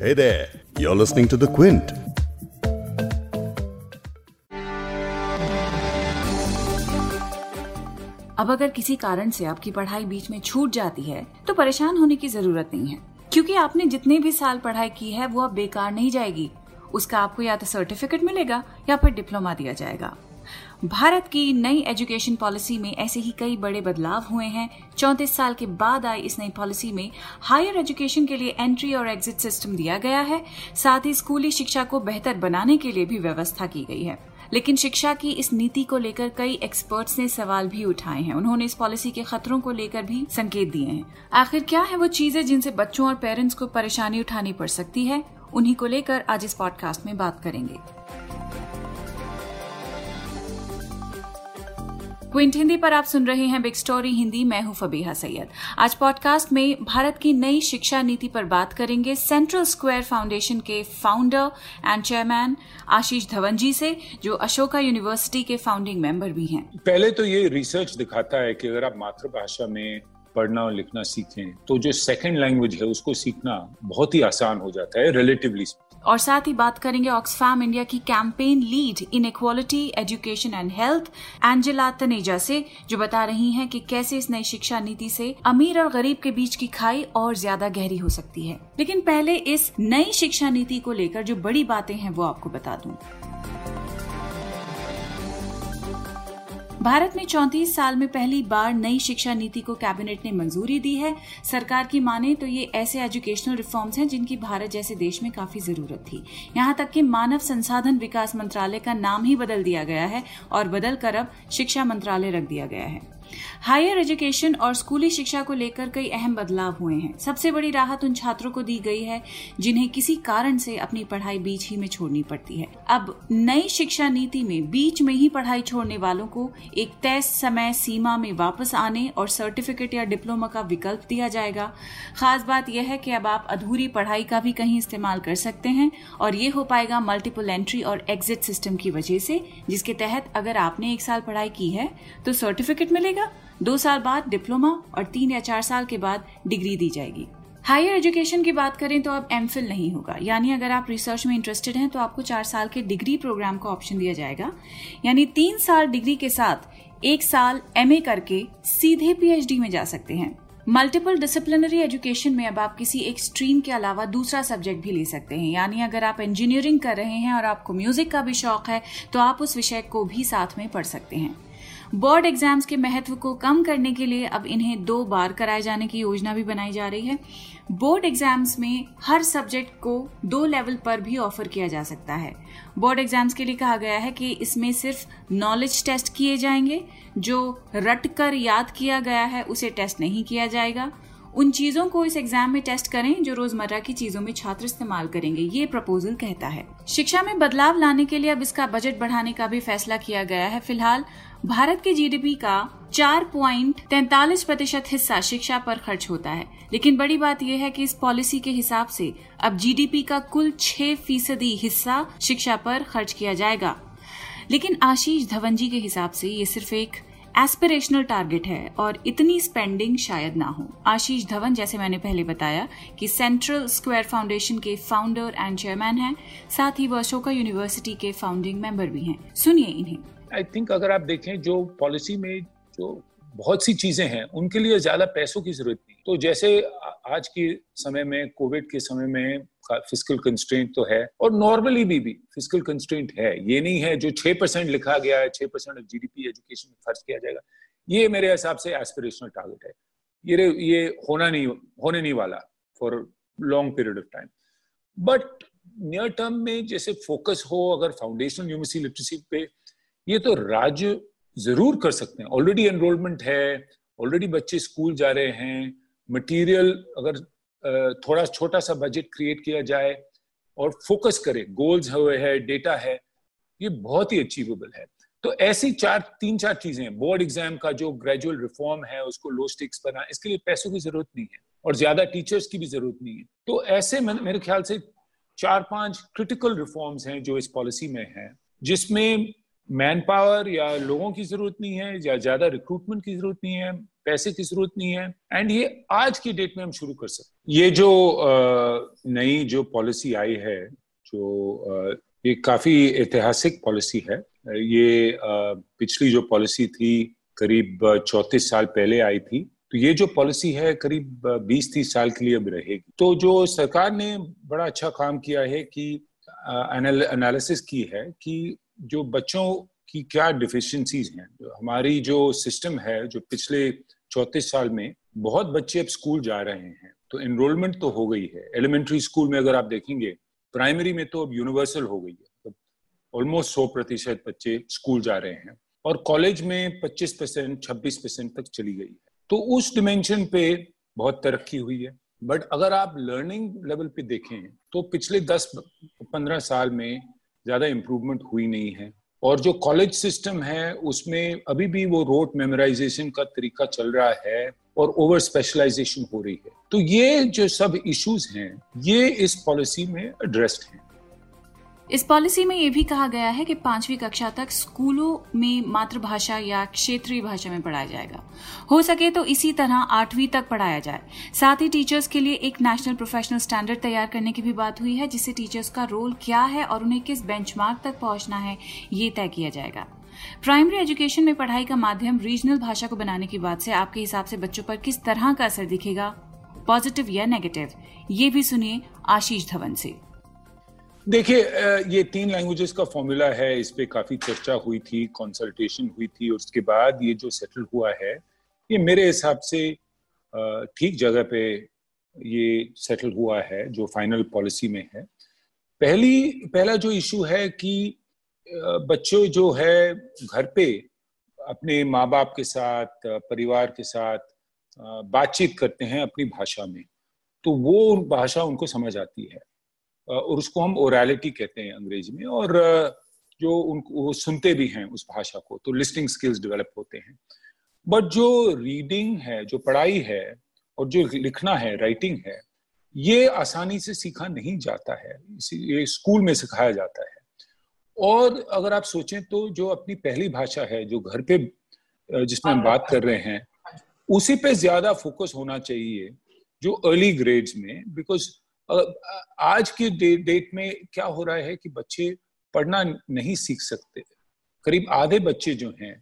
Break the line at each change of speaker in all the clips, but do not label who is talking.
Hey there, you're listening to The Quint.
अब अगर किसी कारण से आपकी पढ़ाई बीच में छूट जाती है तो परेशान होने की ज़रूरत नहीं है। क्योंकि आपने जितने भी साल पढ़ाई की है वो अब बेकार नहीं जाएगी। उसका आपको या तो सर्टिफिकेट मिलेगा या फिर डिप्लोमा दिया जाएगा। भारत की नई एजुकेशन पॉलिसी में ऐसे ही कई बड़े बदलाव हुए हैं। चौंतीस साल के बाद आई इस नई पॉलिसी में हायर एजुकेशन के लिए एंट्री और एग्जिट सिस्टम दिया गया है। साथ ही स्कूली शिक्षा को बेहतर बनाने के लिए भी व्यवस्था की गई है। लेकिन शिक्षा की इस नीति को लेकर कई एक्सपर्ट्स ने सवाल भी उठाए हैं। उन्होंने इस पॉलिसी के खतरों को लेकर भी संकेत दिए हैं। आखिर क्या है वो चीज़ें जिनसे बच्चों और पेरेंट्स को परेशानी उठानी पड़ सकती है? उन्हीं को लेकर आज इस पॉडकास्ट में बात करेंगे। क्विंट हिंदी पर आप सुन रहे हैं बिग स्टोरी हिंदी, मैं हूँ फबीहा सैयद। आज पॉडकास्ट में भारत की नई शिक्षा नीति पर बात करेंगे सेंट्रल स्क्वायर फाउंडेशन के founder and chairman Ashish Dhawan ji से, जो अशोका यूनिवर्सिटी के फाउंडिंग मेंबर भी हैं।
पहले तो ये रिसर्च दिखाता है कि अगर आप मातृभाषा में पढ़ना और लिखना सीखें तो जो सेकंड लैंग्वेज है, उसको सीखना बहुत ही आसान हो जाता है रिलेटिवली
और साथ ही बात करेंगे ऑक्सफैम इंडिया की campaign lead inequality education and health Angela Taneja से, जो बता रही हैं कि कैसे इस नई शिक्षा नीति से अमीर और गरीब के बीच की खाई और ज़्यादा गहरी हो सकती है। लेकिन पहले इस नई शिक्षा नीति को लेकर जो बड़ी बातें हैं, वो आपको बता दूँ। भारत में चौंतीस साल में पहली बार नई शिक्षा नीति को कैबिनेट ने मंजूरी दी है। सरकार की माने तो ये ऐसे एजुकेशनल रिफॉर्म्स हैं जिनकी भारत जैसे देश में काफ़ी ज़रूरत थी। यहाँ तक कि मानव संसाधन विकास मंत्रालय का नाम ही बदल दिया गया है और बदलकर अब शिक्षा मंत्रालय रख दिया गया है। हायर एजुकेशन और स्कूली शिक्षा को लेकर कई अहम बदलाव हुए हैं। सबसे बड़ी राहत उन छात्रों को दी गई है, जिन्हें किसी कारण से अपनी पढ़ाई बीच ही में छोड़नी पड़ती है। अब नई शिक्षा नीति में बीच में ही पढ़ाई छोड़ने वालों को एक तय समय सीमा में वापस आने और सर्टिफिकेट या डिप्लोमा का विकल्प दिया जाएगा। खास बात यह है कि अब आप अधूरी पढ़ाई का भी कहीं इस्तेमाल कर सकते हैं और ये हो पाएगा मल्टीपल एंट्री और एग्जिट सिस्टम की वजह से, जिसके तहत अगर आपने एक साल पढ़ाई की है तो सर्टिफिकेट मिलेगा। दो साल बाद डिप्लोमा और तीन या चार साल के बाद डिग्री दी जाएगी। हायर एजुकेशन की बात करें तो अब एम नहीं होगा। यानी अगर आप रिसर्च में इंटरेस्टेड हैं तो आपको चार साल के डिग्री प्रोग्राम का ऑप्शन दिया जाएगा। यानी तीन साल डिग्री के साथ एक साल एमए करके सीधे पीएचडी में जा सकते हैं। मल्टीपल डिसिप्लिनरी एजुकेशन में अब आप किसी एक स्ट्रीम के अलावा दूसरा सब्जेक्ट भी ले सकते हैं। यानी अगर आप इंजीनियरिंग कर रहे हैं और आपको म्यूज़िक का भी शौक है तो आप उस विषय को भी साथ में पढ़ सकते हैं। बोर्ड एग्ज़ाम्स के महत्व को कम करने के लिए अब इन्हें दो बार कराए जाने की योजना भी बनाई जा रही है। बोर्ड एग्ज़ाम्स में हर सब्जेक्ट को दो लेवल पर भी ऑफ़र किया जा सकता है। बोर्ड एग्ज़ाम्स के लिए कहा गया है कि इसमें सिर्फ़ नॉलेज टेस्ट किए जाएँगे, जो रट कर याद किया गया है, उसे टेस्ट नहीं किया जाएगा। उन चीज़ों को इस एग्ज़ाम में टेस्ट करें, जो रोज़मर्रा की चीज़ों में छात्र इस्तेमाल करेंगे, ये प्रपोजल कहता है। शिक्षा में बदलाव लाने के लिए अब इसका बजट बढ़ाने का भी फैसला किया गया है। फ़िलहाल भारत के जीडीपी का चार प्वाइंट तैतालीस प्रतिशत हिस्सा शिक्षा पर खर्च होता है। लेकिन बड़ी बात यह है कि इस पॉलिसी के हिसाब से अब जीडीपी का कुल छह फ़ीसदी हिस्सा शिक्षा पर खर्च किया जाएगा। लेकिन आशीष धवन जी के हिसाब से ये सिर्फ़ एक एस्पिरेशनल टारगेट है और इतनी स्पेंडिंग शायद ना हो। आशीष धवन, जैसे मैंने पहले बताया कि सेंट्रल स्क्वायर फाउंडेशन के फाउंडर एंड चेयरमैन हैं, साथ ही वो अशोका यूनिवर्सिटी के फाउंडिंग मेंबर भी हैं। सुनिए इन्हें।
आई थिंक अगर आप देखें जो पॉलिसी में जो बहुत सी चीज़ें हैं, उनके लिए ज़्यादा पैसों की ज़रूरत नहीं। तो जैसे आज के समय में कोविड के समय में फ़िज़िकल कंस्ट्रेंट तो है, और नॉर्मली भी भी फ़िज़िकल कंस्ट्रेंट है। ये नहीं है जो छह परसेंट लिखा गया है, छह परसेंट जीडीपी एजुकेशन में खर्च किया जाएगा। ये मेरे हिसाब से एस्पिरेशनल टारगेट है। ये ये होना नहीं, होने नहीं वाला for long period of time but near term में जैसे फोकस हो, अगर फाउंडेशनल न्यूमसी लिटरेसी पे ये तो राज्य ज़रूर कर सकते हैं। ऑलरेडी एनरोलमेंट है ऑलरेडी बच्चे स्कूल जा रहे हैं। मटेरियल अगर थोड़ा छोटा सा बजट क्रिएट किया जाए और फोकस करे गोल्स हुए है डेटा है, ये बहुत ही अचीवेबल है। तो ऐसी चार, तीन चार चीज़ें बोर्ड एग्ज़ाम का जो ग्रेजुअल रिफॉर्म है, उसको लो स्टिक्स बना, इसके लिए पैसों की ज़रूरत नहीं है और ज़्यादा टीचर्स की भी ज़रूरत नहीं है। तो ऐसे मेरे ख्याल से चार, पाँच क्रिटिकल रिफॉर्म्स हैं जो इस पॉलिसी में है, जिसमें मैन पावर या लोगों की ज़रूरत नहीं है या ज़्यादा रिक्रूटमेंट की ज़रूरत नहीं है, पैसे की ज़रूरत नहीं है एंड ये आज की डेट में हम शुरू कर सकते ये जो नई जो पॉलिसी आई है, जो ये काफ़ी ऐतिहासिक पॉलिसी है। ये पिछली जो पॉलिसी थी, करीब चौतीस साल पहले आई थी। तो ये जो पॉलिसी है, करीब बीस तीस साल के लिए अब रहेगी। तो जो सरकार ने बड़ा अच्छा काम किया है कि एनालिसिस की है कि जो बच्चों की क्या डिफिशियंसीज हैं हमारी जो सिस्टम है, जो पिछले चौतीस साल में बहुत बच्चे अब स्कूल जा रहे हैं तो एनरोलमेंट तो हो गई है। एलिमेंट्री स्कूल में अगर आप देखेंगे प्राइमरी में तो अब यूनिवर्सल हो गई है। ऑलमोस्ट सौ प्रतिशत बच्चे स्कूल जा रहे हैं और कॉलेज में 25 परसेंट, छब्बीस परसेंट तक चली गई है। तो उस डिमेंशन पे बहुत तरक्की हुई है। बट अगर आप लर्निंग लेवल पे देखें तो पिछले 10-15 साल में ज़्यादा इम्प्रूवमेंट हुई नहीं है। और जो कॉलेज सिस्टम है, उसमें अभी भी वो रोट मेमोराइजेशन का तरीका चल रहा है और ओवर स्पेशलाइजेशन हो रही है। तो ये जो सब इश्यूज़ हैं, ये इस पॉलिसी में एड्रेस्ड हैं।
इस पॉलिसी में ये भी कहा गया है कि पांचवी कक्षा तक स्कूलों में मातृभाषा या क्षेत्रीय भाषा में पढ़ाया जाएगा। हो सके तो इसी तरह आठवीं तक पढ़ाया जाए। साथ ही टीचर्स के लिए एक नेशनल प्रोफेशनल स्टैंडर्ड तैयार करने की भी बात हुई है, जिससे टीचर्स का रोल क्या है और उन्हें किस बेंचमार्क तक पहुँचना है, ये तय किया जाएगा। प्राइमरी एजुकेशन में पढ़ाई का माध्यम रीजनल भाषा को बनाने की बात से आपके हिसाब से बच्चों पर किस तरह का असर दिखेगा? पॉजिटिव या नेगेटिव ये भी सुनिए आशीष धवन से।
देखिए ये तीन लैंग्वेजेस का फॉर्मूला है, इस पे काफ़ी चर्चा हुई थी कंसल्टेशन हुई थी उसके बाद ये जो सेटल हुआ है, ये मेरे हिसाब से ठीक जगह पे ये सेटल हुआ है, जो फाइनल पॉलिसी में है। पहली, पहला जो इशू है कि बच्चों जो है घर पे अपने माँ बाप के साथ, परिवार के साथ बातचीत करते हैं अपनी भाषा में तो वो भाषा उनको समझ आती है। और उसको हम ओरलिटी कहते हैं अंग्रेज़ी में और जो उनको सुनते भी हैं उस भाषा को तो लिस्टिंग स्किल्स डेवलप होते हैं। बट जो रीडिंग है, जो पढ़ाई है और जो लिखना है राइटिंग है, ये आसानी से सीखा नहीं जाता है। ये स्कूल में सिखाया जाता है। और अगर आप सोचें तो जो अपनी पहली भाषा है, जो घर पे जिसमें हम बात कर रहे हैं, उसी पे ज़्यादा फोकस होना चाहिए, जो अर्ली ग्रेड्स में बिकॉज़ आज के डे, डेट में क्या हो रहा है कि बच्चे पढ़ना नहीं सीख सकते। करीब आधे बच्चे जो हैं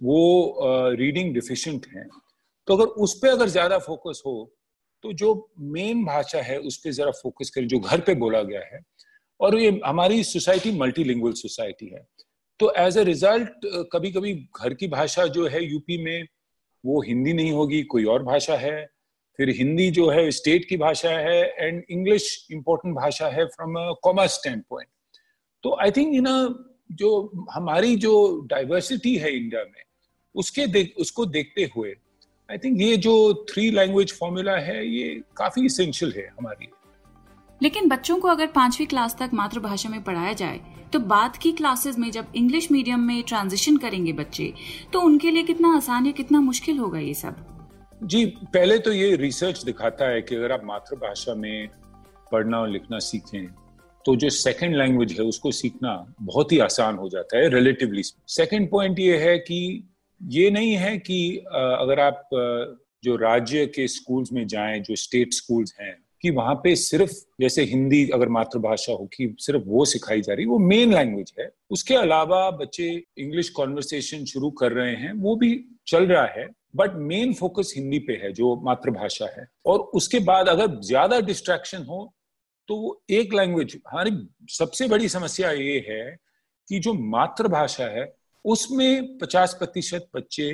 वो रीडिंग डिफिशेंट हैं। तो अगर उस पर अगर ज़्यादा फोकस हो तो जो मेन भाषा है उस पर जरा फोकस करें जो घर पे बोला गया है। और ये हमारी सोसाइटी मल्टीलिंगुअल सोसाइटी है। तो एज ए रिज़ल्ट कभी कभी घर की भाषा जो है यूपी में वो हिंदी नहीं होगी कोई और भाषा है। फिर हिंदी जो है स्टेट की भाषा है एंड इंग्लिश इंपॉर्टेंट भाषा है फ्रॉम कॉमर्स स्टैंड पॉइंट तो आई थिंक इन जो हमारी जो डाइवर्सिटी है इंडिया में, उसके देख, उसको देखते हुए आई थिंक ये जो थ्री लैंग्वेज फॉर्मूला है, ये काफ़ी इसेंशियल है हमारी।
लेकिन बच्चों को अगर पांचवी क्लास तक मातृभाषा में पढ़ाया जाए तो बाद की क्लासेस में जब इंग्लिश मीडियम में ट्रांजिशन करेंगे बच्चे तो उनके लिए कितना आसान या कितना मुश्किल होगा ये सब?
जी, पहले तो ये रिसर्च दिखाता है कि अगर आप मातृभाषा में पढ़ना और लिखना सीखें तो जो सेकंड लैंग्वेज है, उसको सीखना बहुत ही आसान हो जाता है रिलेटिवली सेकंड पॉइंट ये है कि, ये नहीं है कि अगर आप जो राज्य के स्कूल्स में जाएँ, जो स्टेट स्कूल्स हैं, कि वहाँ पे सिर्फ़, जैसे हिंदी अगर मातृभाषा हो, कि सिर्फ़ वो सिखाई जा रही वो मेन लैंग्वेज है। उसके अलावा बच्चे इंग्लिश कॉन्वर्सेशन शुरू कर रहे हैं, वो भी चल रहा है। बट मेन फोकस हिंदी पे है, जो मातृभाषा है। और उसके बाद अगर ज़्यादा डिस्ट्रैक्शन हो तो वो एक लैंग्वेज हमारी सबसे बड़ी समस्या ये है कि जो मातृभाषा है, उसमें पचास प्रतिशत बच्चे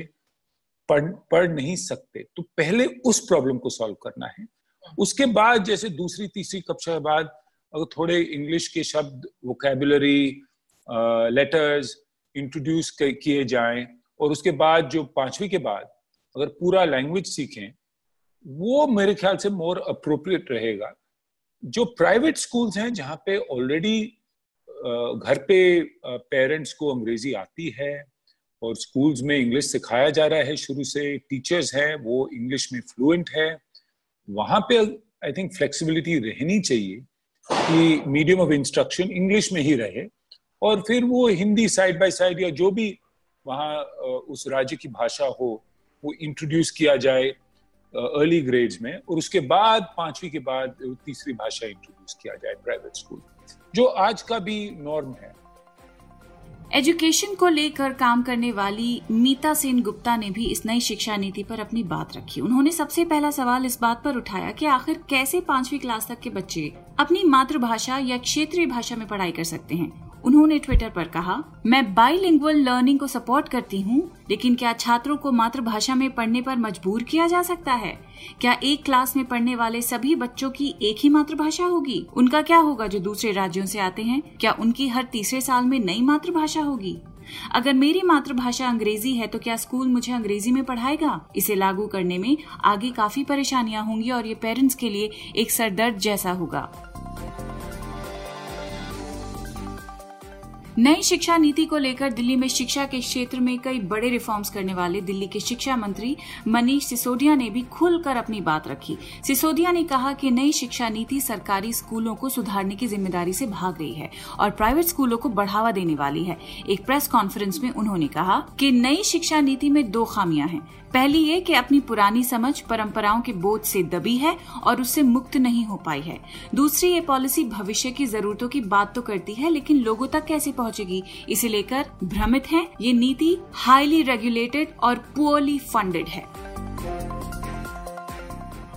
पढ़ पढ़ नहीं सकते। तो पहले उस प्रॉब्लम को सॉल्व करना है। उसके बाद जैसे दूसरी, तीसरी कक्षा के बाद अगर थोड़े इंग्लिश के शब्द वोकेबुलरी लेटर्स इंट्रोड्यूस किए जाएँ, और उसके बाद जो पांचवी के बाद अगर पूरा लैंग्वेज सीखें, वो मेरे ख्याल से मोर अप्रोप्रिएट रहेगा। जो प्राइवेट स्कूल्स हैं, जहाँ पे ऑलरेडी घर पे पेरेंट्स को अंग्रेज़ी आती है और स्कूल्स में इंग्लिश सिखाया जा रहा है शुरू से टीचर्स हैं, वो इंग्लिश में फ्लुएंट है, वहाँ पे आई थिंक फ्लेक्सिबिलिटी रहनी चाहिए कि मीडियम ऑफ़ इंस्ट्रक्शन इंग्लिश में ही रहे और फिर वो हिंदी साइड बाय साइड या जो भी वहाँ उस राज्य की भाषा हो वो इंट्रोड्यूस किया जाए अर्ली ग्रेड्स में, और उसके बाद, पांचवी के बाद तीसरी भाषा इंट्रोड्यूस किया जाए प्राइवेट स्कूल जो आज का भी नॉर्म है।
एजुकेशन को लेकर काम करने वाली मीता सेन गुप्ता ने भी इस नई शिक्षा नीति पर अपनी बात रखी। उन्होंने सबसे पहला सवाल इस बात पर उठाया कि आखिर कैसे पांचवी क्लास तक के बच्चे अपनी मातृभाषा या क्षेत्रीय भाषा में पढ़ाई कर सकते हैं। उन्होंने ट्विटर पर कहा, मैं बाईलिंगुअल लर्निंग को सपोर्ट करती हूँ, लेकिन क्या छात्रों को मातृभाषा में पढ़ने पर मजबूर किया जा सकता है? क्या एक क्लास में पढ़ने वाले सभी बच्चों की एक ही मातृभाषा होगी? उनका क्या होगा जो दूसरे राज्यों से आते हैं? क्या उनकी हर तीसरे साल में नई मातृभाषा होगी? अगर मेरी मातृभाषा अंग्रेज़ी है तो क्या स्कूल मुझे अंग्रेज़ी में पढ़ाएगा? इसे लागू करने में आगे काफ़ी परेशानियाँ होंगी और ये पेरेंट्स के लिए एक सरदर्द जैसा होगा. नई शिक्षा नीति को लेकर दिल्ली में शिक्षा के क्षेत्र में कई बड़े रिफॉर्म्स करने वाले दिल्ली के शिक्षा मंत्री मनीष सिसोदिया ने भी खुलकर अपनी बात रखी। सिसोदिया ने कहा कि नई शिक्षा नीति सरकारी स्कूलों को सुधारने की ज़िम्मेदारी से भाग रही है और प्राइवेट स्कूलों को बढ़ावा देने वाली है। एक प्रेस कॉन्फ्रेंस में उन्होंने कहा कि नई शिक्षा नीति में दो खामियाँ हैं। पहली ये कि अपनी पुरानी समझ परंपराओं के बोझ से दबी है और उससे मुक्त नहीं हो पाई है। दूसरी ये पॉलिसी भविष्य की जरूरतों की बात तो करती है, लेकिन लोगों तक कैसे पहुंचेगी? इसे लेकर भ्रमित है। ये नीति हाईली रेगुलेटेड और पुअरली फंडेड है।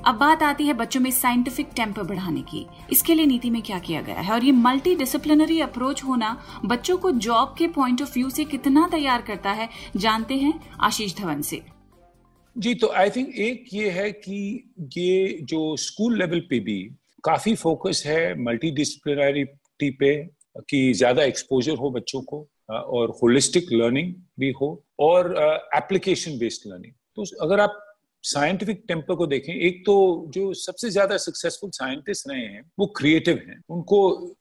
अब बात आती है बच्चों में साइंटिफिक टेम्पर बढ़ाने की। इसके लिए नीति में क्या किया गया है? और ये मल्टी डिसिप्लिनरी अप्रोच होना बच्चों को जॉब के पॉइंट ऑफ़ व्यू से कितना तैयार करता है, जानते हैं आशीष धवन से।
जी तो आई थिंक एक ये है कि ये जो स्कूल लेवल पे भी काफ़ी फोकस है मल्टी डिसिप्लिनरिटी पे कि ज़्यादा एक्सपोजर हो बच्चों को और होलिस्टिक लर्निंग भी हो और एप्लीकेशन बेस्ड लर्निंग तो अगर आप साइंटिफिक टेम्पर को देखें एक तो जो सबसे ज़्यादा सक्सेसफुल साइंटिस्ट रहे हैं वो क्रिएटिव हैं। उनको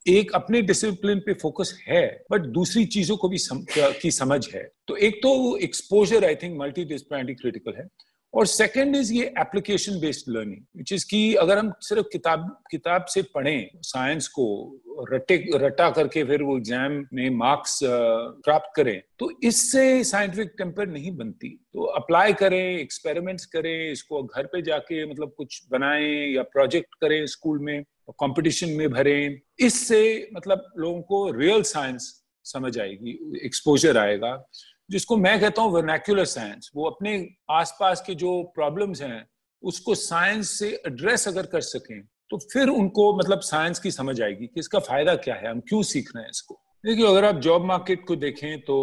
एक अपने डिसिप्लिन पे फोकस है बट दूसरी चीज़ों को भी सम, की समझ है। तो एक तो exposure I think multi disciplinary critical है। और सेकंड इज़ ये application based learning which is की अगर हम सिर्फ़ किताब किताब से पढ़ें साइंस को रटे, रटा करके फिर वो एग्ज़ाम में मार्क्स प्राप्त करें तो इससे साइंटिफिक टेम्पर नहीं बनती। तो अप्लाई करें एक्सपेरिमेंट्स करें, इसको घर पे जाके मतलब कुछ बनाएँ या प्रोजेक्ट करें स्कूल में कंपटीशन में भरें, इससे मतलब लोगों को रियल साइंस समझ आएगी एक्सपोजर आएगा। जिसको मैं कहता हूँ वर्नैक्यूलर साइंस वो अपने आसपास के जो प्रॉब्लम्स हैं, उसको साइंस से एड्रेस अगर कर सकें तो फिर उनको मतलब साइंस की समझ आएगी कि इसका फ़ायदा क्या है, हम क्यों सीख रहे हैं इसको। देखिए, अगर आप जॉब मार्केट को देखें तो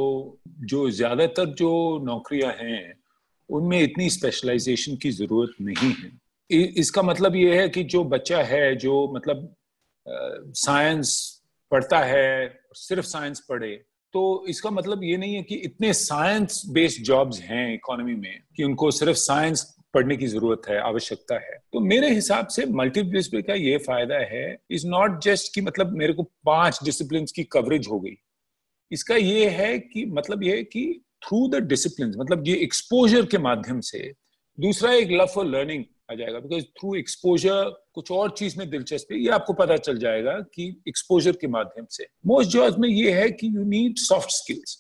जो ज़्यादातर जो नौकरियाँ हैं, उनमें इतनी स्पेशलाइजेशन की ज़रूरत नहीं है। इसका मतलब ये है कि जो बच्चा है, जो मतलब साइंस पढ़ता है, सिर्फ़ साइंस पढ़े तो इसका मतलब ये नहीं है कि इतने साइंस बेस्ड जॉब्स हैं इकोनॉमी में कि उनको सिर्फ़ साइंस पढ़ने की ज़रूरत है, आवश्यकता है। तो मेरे हिसाब से मल्टी डिसिप्लिन का ये फ़ायदा है? इज़ नॉट जस्ट कि मतलब मेरे को पाँच डिसिप्लिन की कवरेज हो गई। इसका ये है कि मतलब ये कि थ्रू द डिसिप्लिन मतलब ये एक्सपोजर के माध्यम से, दूसरा एक लव फॉर लर्निंग आ जाएगा। बिकॉज़ थ्रू एक्सपोजर कुछ और चीज़ में दिलचस्पी, ये आपको पता चल जाएगा कि एक्सपोजर के माध्यम से। मोस्ट जॉब्स में ये है कि you need soft skills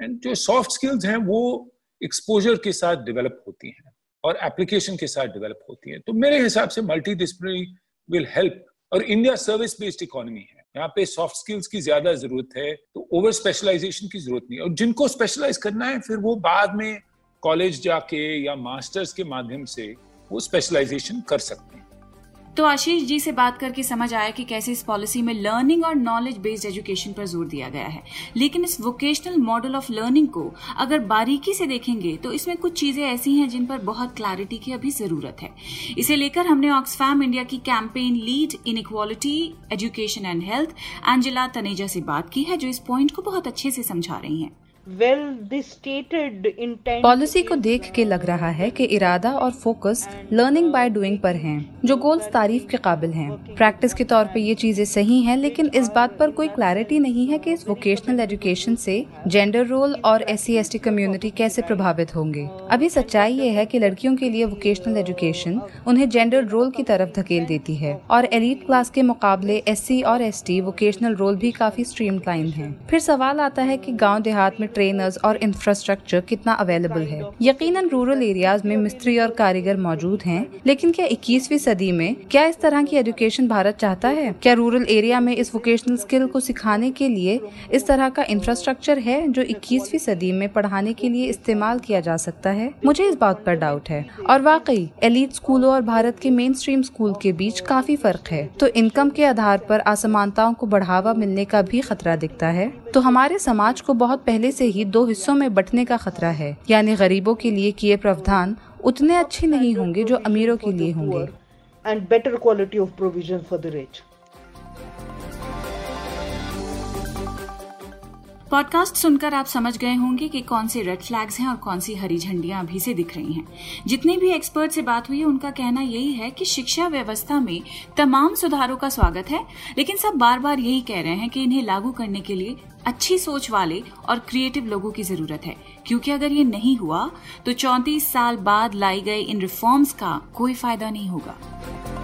and जो सॉफ्ट स्किल्स हैं, वो एक्सपोजर के साथ डेवलप होती हैं और एप्लीकेशन के साथ डेवलप होती हैं। तो मेरे हिसाब से मल्टी डिसिप्लिनरी विल हेल्प और इंडिया सर्विस बेस्ड इकोनॉमी है। यहाँ पे सॉफ्ट स्किल्स की ज़्यादा ज़रूरत है तो ओवर स्पेशलाइजेशन की ज़रूरत नहीं। है और जिनको स्पेशलाइज करना है, फिर वो बाद में कॉलेज जाके या मास्टर्स के माध्यम से वो स्पेशलाइजेशन कर सकते हैं।
तो आशीष जी से बात करके समझ आया कि कैसे इस पॉलिसी में लर्निंग और नॉलेज बेस्ड एजुकेशन पर ज़ोर दिया गया है। लेकिन इस वोकेशनल मॉडल ऑफ़ लर्निंग को अगर बारीकी से देखेंगे तो इसमें कुछ चीज़ें ऐसी हैं जिन पर बहुत क्लैरिटी की अभी ज़रूरत है। इसे लेकर हमने ऑक्सफैम इंडिया की campaign lead inequality education and health Angela Taneja से बात की है, जो इस पॉइंट को बहुत अच्छे से समझा रही हैं।
पॉलिसी को देख के लग रहा है कि इरादा और फोकस लर्निंग बाय डूइंग पर हैं, जो गोल्स तारीफ़ के काबिल हैं। प्रैक्टिस के तौर पे ये चीज़ें सही हैं, लेकिन इस बात पर कोई क्लैरिटी नहीं है कि इस वोकेशनल एजुकेशन से जेंडर रोल और एस सी कम्युनिटी कैसे प्रभावित होंगे अभी सच्चाई ये है कि लड़कियों के लिए वोकेशनल एजुकेशन उन्हें जेंडर रोल की तरफ़ धकेल देती है और एलिट क्लास के मुकाबले एससी और एस टी वोकेशनल रोल भी काफ़ी स्ट्रीम है फिर सवाल आता है की गाँव देहात में ट्रेनर्स और इंफ्रास्ट्रक्चर कितना अवेलेबल है। यकीनन रूरल एरियाज़ में मिस्त्री और कारीगर मौजूद हैं, लेकिन क्या 21वीं सदी में क्या इस तरह की एजुकेशन भारत चाहता है? क्या रूरल एरिया में इस वोकेशनल स्किल को सिखाने के लिए इस तरह का इंफ्रास्ट्रक्चर है जो 21वीं सदी में पढ़ाने के लिए इस्तेमाल किया जा सकता है? मुझे इस बात पर डाउट है। और वाकई एलिट स्कूलों और भारत के मेन स्ट्रीम स्कूल के बीच काफ़ी फ़र्क है। तो इनकम के आधार पर असमानताओं को बढ़ावा मिलने का भी खतरा दिखता है। तो हमारे समाज को बहुत पहले से ही दो हिस्सों में बंटने का खतरा है यानी गरीबों के लिए किए प्रावधान उतने अच्छे नहीं होंगे जो अमीरों के लिए होंगे
and better quality of provision for the rich.
Podcast सुनकर आप समझ गए होंगे कि कौन से रेड फ्लैग्स हैं और कौन सी हरी झंडियाँ अभी से दिख रही हैं। जितने भी एक्सपर्ट से बात हुई है, उनका कहना यही है कि शिक्षा व्यवस्था में तमाम सुधारों का स्वागत है, लेकिन सब बार बार यही कह रहे हैं कि इन्हें लागू करने के लिए अच्छी सोच वाले और क्रिएटिव लोगों की ज़रूरत है। क्योंकि अगर ये नहीं हुआ तो चौंतीस साल बाद लाई गई इन रिफॉर्म्स का कोई फ़ायदा नहीं होगा।